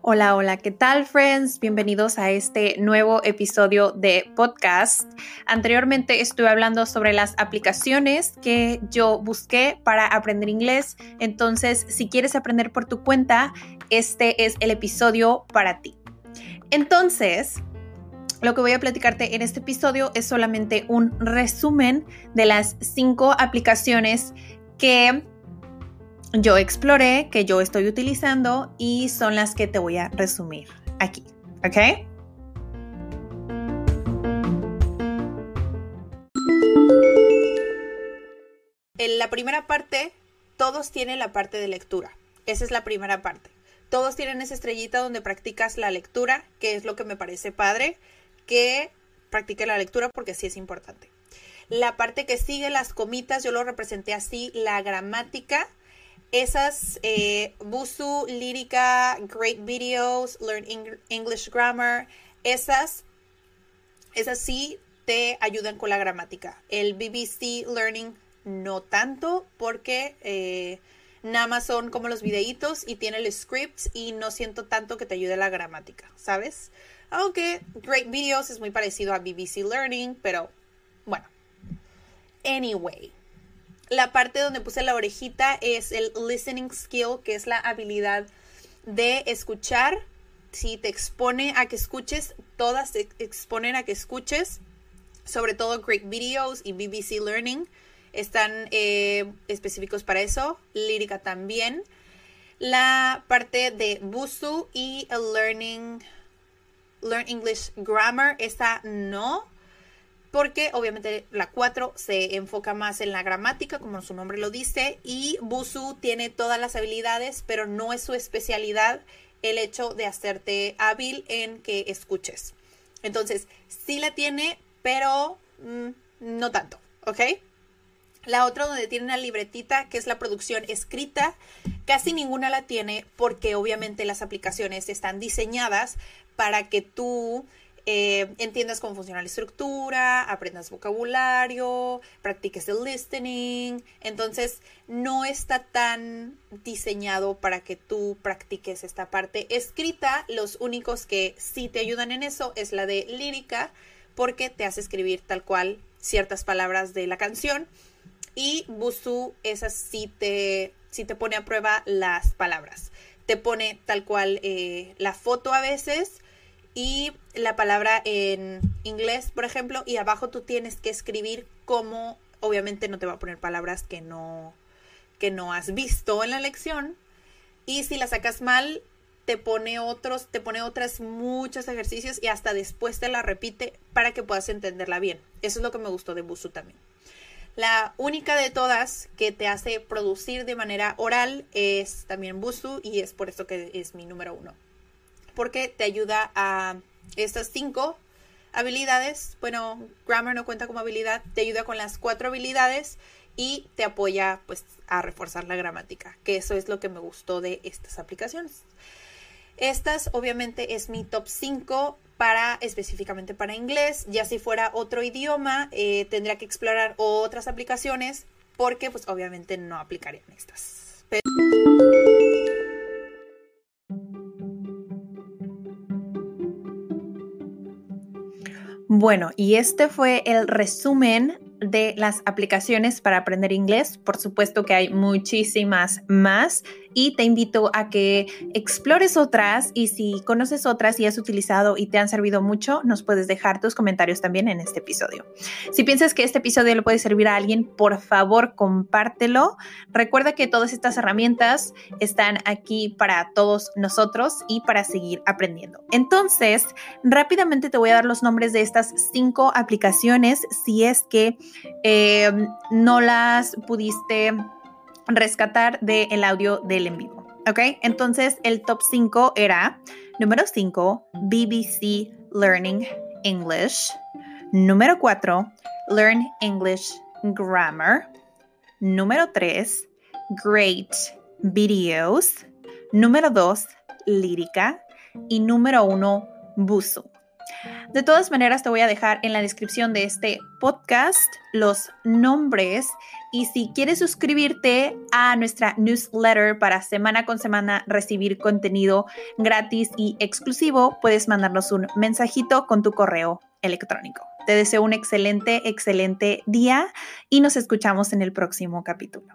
Hola, hola, ¿qué tal, friends? Bienvenidos a este nuevo episodio de podcast. Anteriormente estuve hablando sobre las aplicaciones que yo busqué para aprender inglés. Entonces, si quieres aprender por tu cuenta, este es el episodio para ti. Entonces, lo que voy a platicarte en este episodio es solamente un resumen de las cinco aplicaciones que yo exploré, que yo estoy utilizando y son las que te voy a resumir aquí. ¿Ok? En la primera parte, todos tienen la parte de lectura. Esa es la primera parte. Todos tienen esa estrellita donde practicas la lectura, que es lo que me parece padre, que practique la lectura porque sí es importante. La parte que sigue, las comitas, yo lo representé así, la gramática, esas, eh, Busu, Lírica, Great Videos, Learn English Grammar, esas, esas sí te ayudan con la gramática. El BBC Learning no tanto porque eh, nada más son como los videitos y tiene el script y no siento tanto que te ayude la gramática, ¿sabes? Aunque Great Videos es muy parecido a BBC Learning, pero bueno. Anyway, la parte donde puse la orejita es el listening skill, que es la habilidad de escuchar. Si te expone a que escuches, todas te exponen a que escuches, sobre todo Great Videos y BBC Learning están eh, específicos para eso. Lírica también. La parte de Busu y Learning, Learn English Grammar, esa no porque obviamente la 4 se enfoca más en la gramática, como su nombre lo dice, y Busu tiene todas las habilidades, pero no es su especialidad el hecho de hacerte hábil en que escuches. Entonces, sí la tiene, pero mm, no tanto, ¿ok? La otra donde tiene una libretita, que es la producción escrita, casi ninguna la tiene porque obviamente las aplicaciones están diseñadas para que tú eh, entiendas cómo funciona la estructura, aprendas vocabulario, practiques el listening. Entonces, no está tan diseñado para que tú practiques esta parte escrita. Los únicos que sí te ayudan en eso es la de lírica, porque te hace escribir tal cual ciertas palabras de la canción. Y Busu, esa sí te, sí te pone a prueba las palabras. Te pone tal cual eh, la foto a veces y la palabra en inglés, por ejemplo, y abajo tú tienes que escribir como, obviamente no te va a poner palabras que no, que no has visto en la lección. Y si la sacas mal, te pone otros, te pone otras muchos ejercicios y hasta después te la repite para que puedas entenderla bien. Eso es lo que me gustó de Busu también. La única de todas que te hace producir de manera oral es también Busu y es por eso que es mi número uno porque te ayuda a estas cinco habilidades. Bueno, Grammar no cuenta como habilidad, te ayuda con las cuatro habilidades y te apoya pues a reforzar la gramática, que eso es lo que me gustó de estas aplicaciones. Estas obviamente es mi top 5 para específicamente para inglés. Ya si fuera otro idioma, eh, tendría que explorar otras aplicaciones porque pues obviamente no aplicarían estas. Bueno, y este fue el resumen de las aplicaciones para aprender inglés. Por supuesto que hay muchísimas más y te invito a que explores otras y si conoces otras y has utilizado y te han servido mucho, nos puedes dejar tus comentarios también en este episodio. Si piensas que este episodio le puede servir a alguien, por favor compártelo. Recuerda que todas estas herramientas están aquí para todos nosotros y para seguir aprendiendo. Entonces, rápidamente te voy a dar los nombres de estas cinco aplicaciones si es que eh, no las pudiste rescatar del audio del en vivo. ¿Ok? Entonces el top 5 era número 5, BBC Learning English. Número 4, Learn English Grammar. Número 3, Great Videos. Número 2, Lírica. Y número 1, Busu. De todas maneras, te voy a dejar en la descripción de este podcast los nombres y si quieres suscribirte a nuestra newsletter para semana con semana recibir contenido gratis y exclusivo, puedes mandarnos un mensajito con tu correo electrónico. Te deseo un excelente, excelente día y nos escuchamos en el próximo capítulo.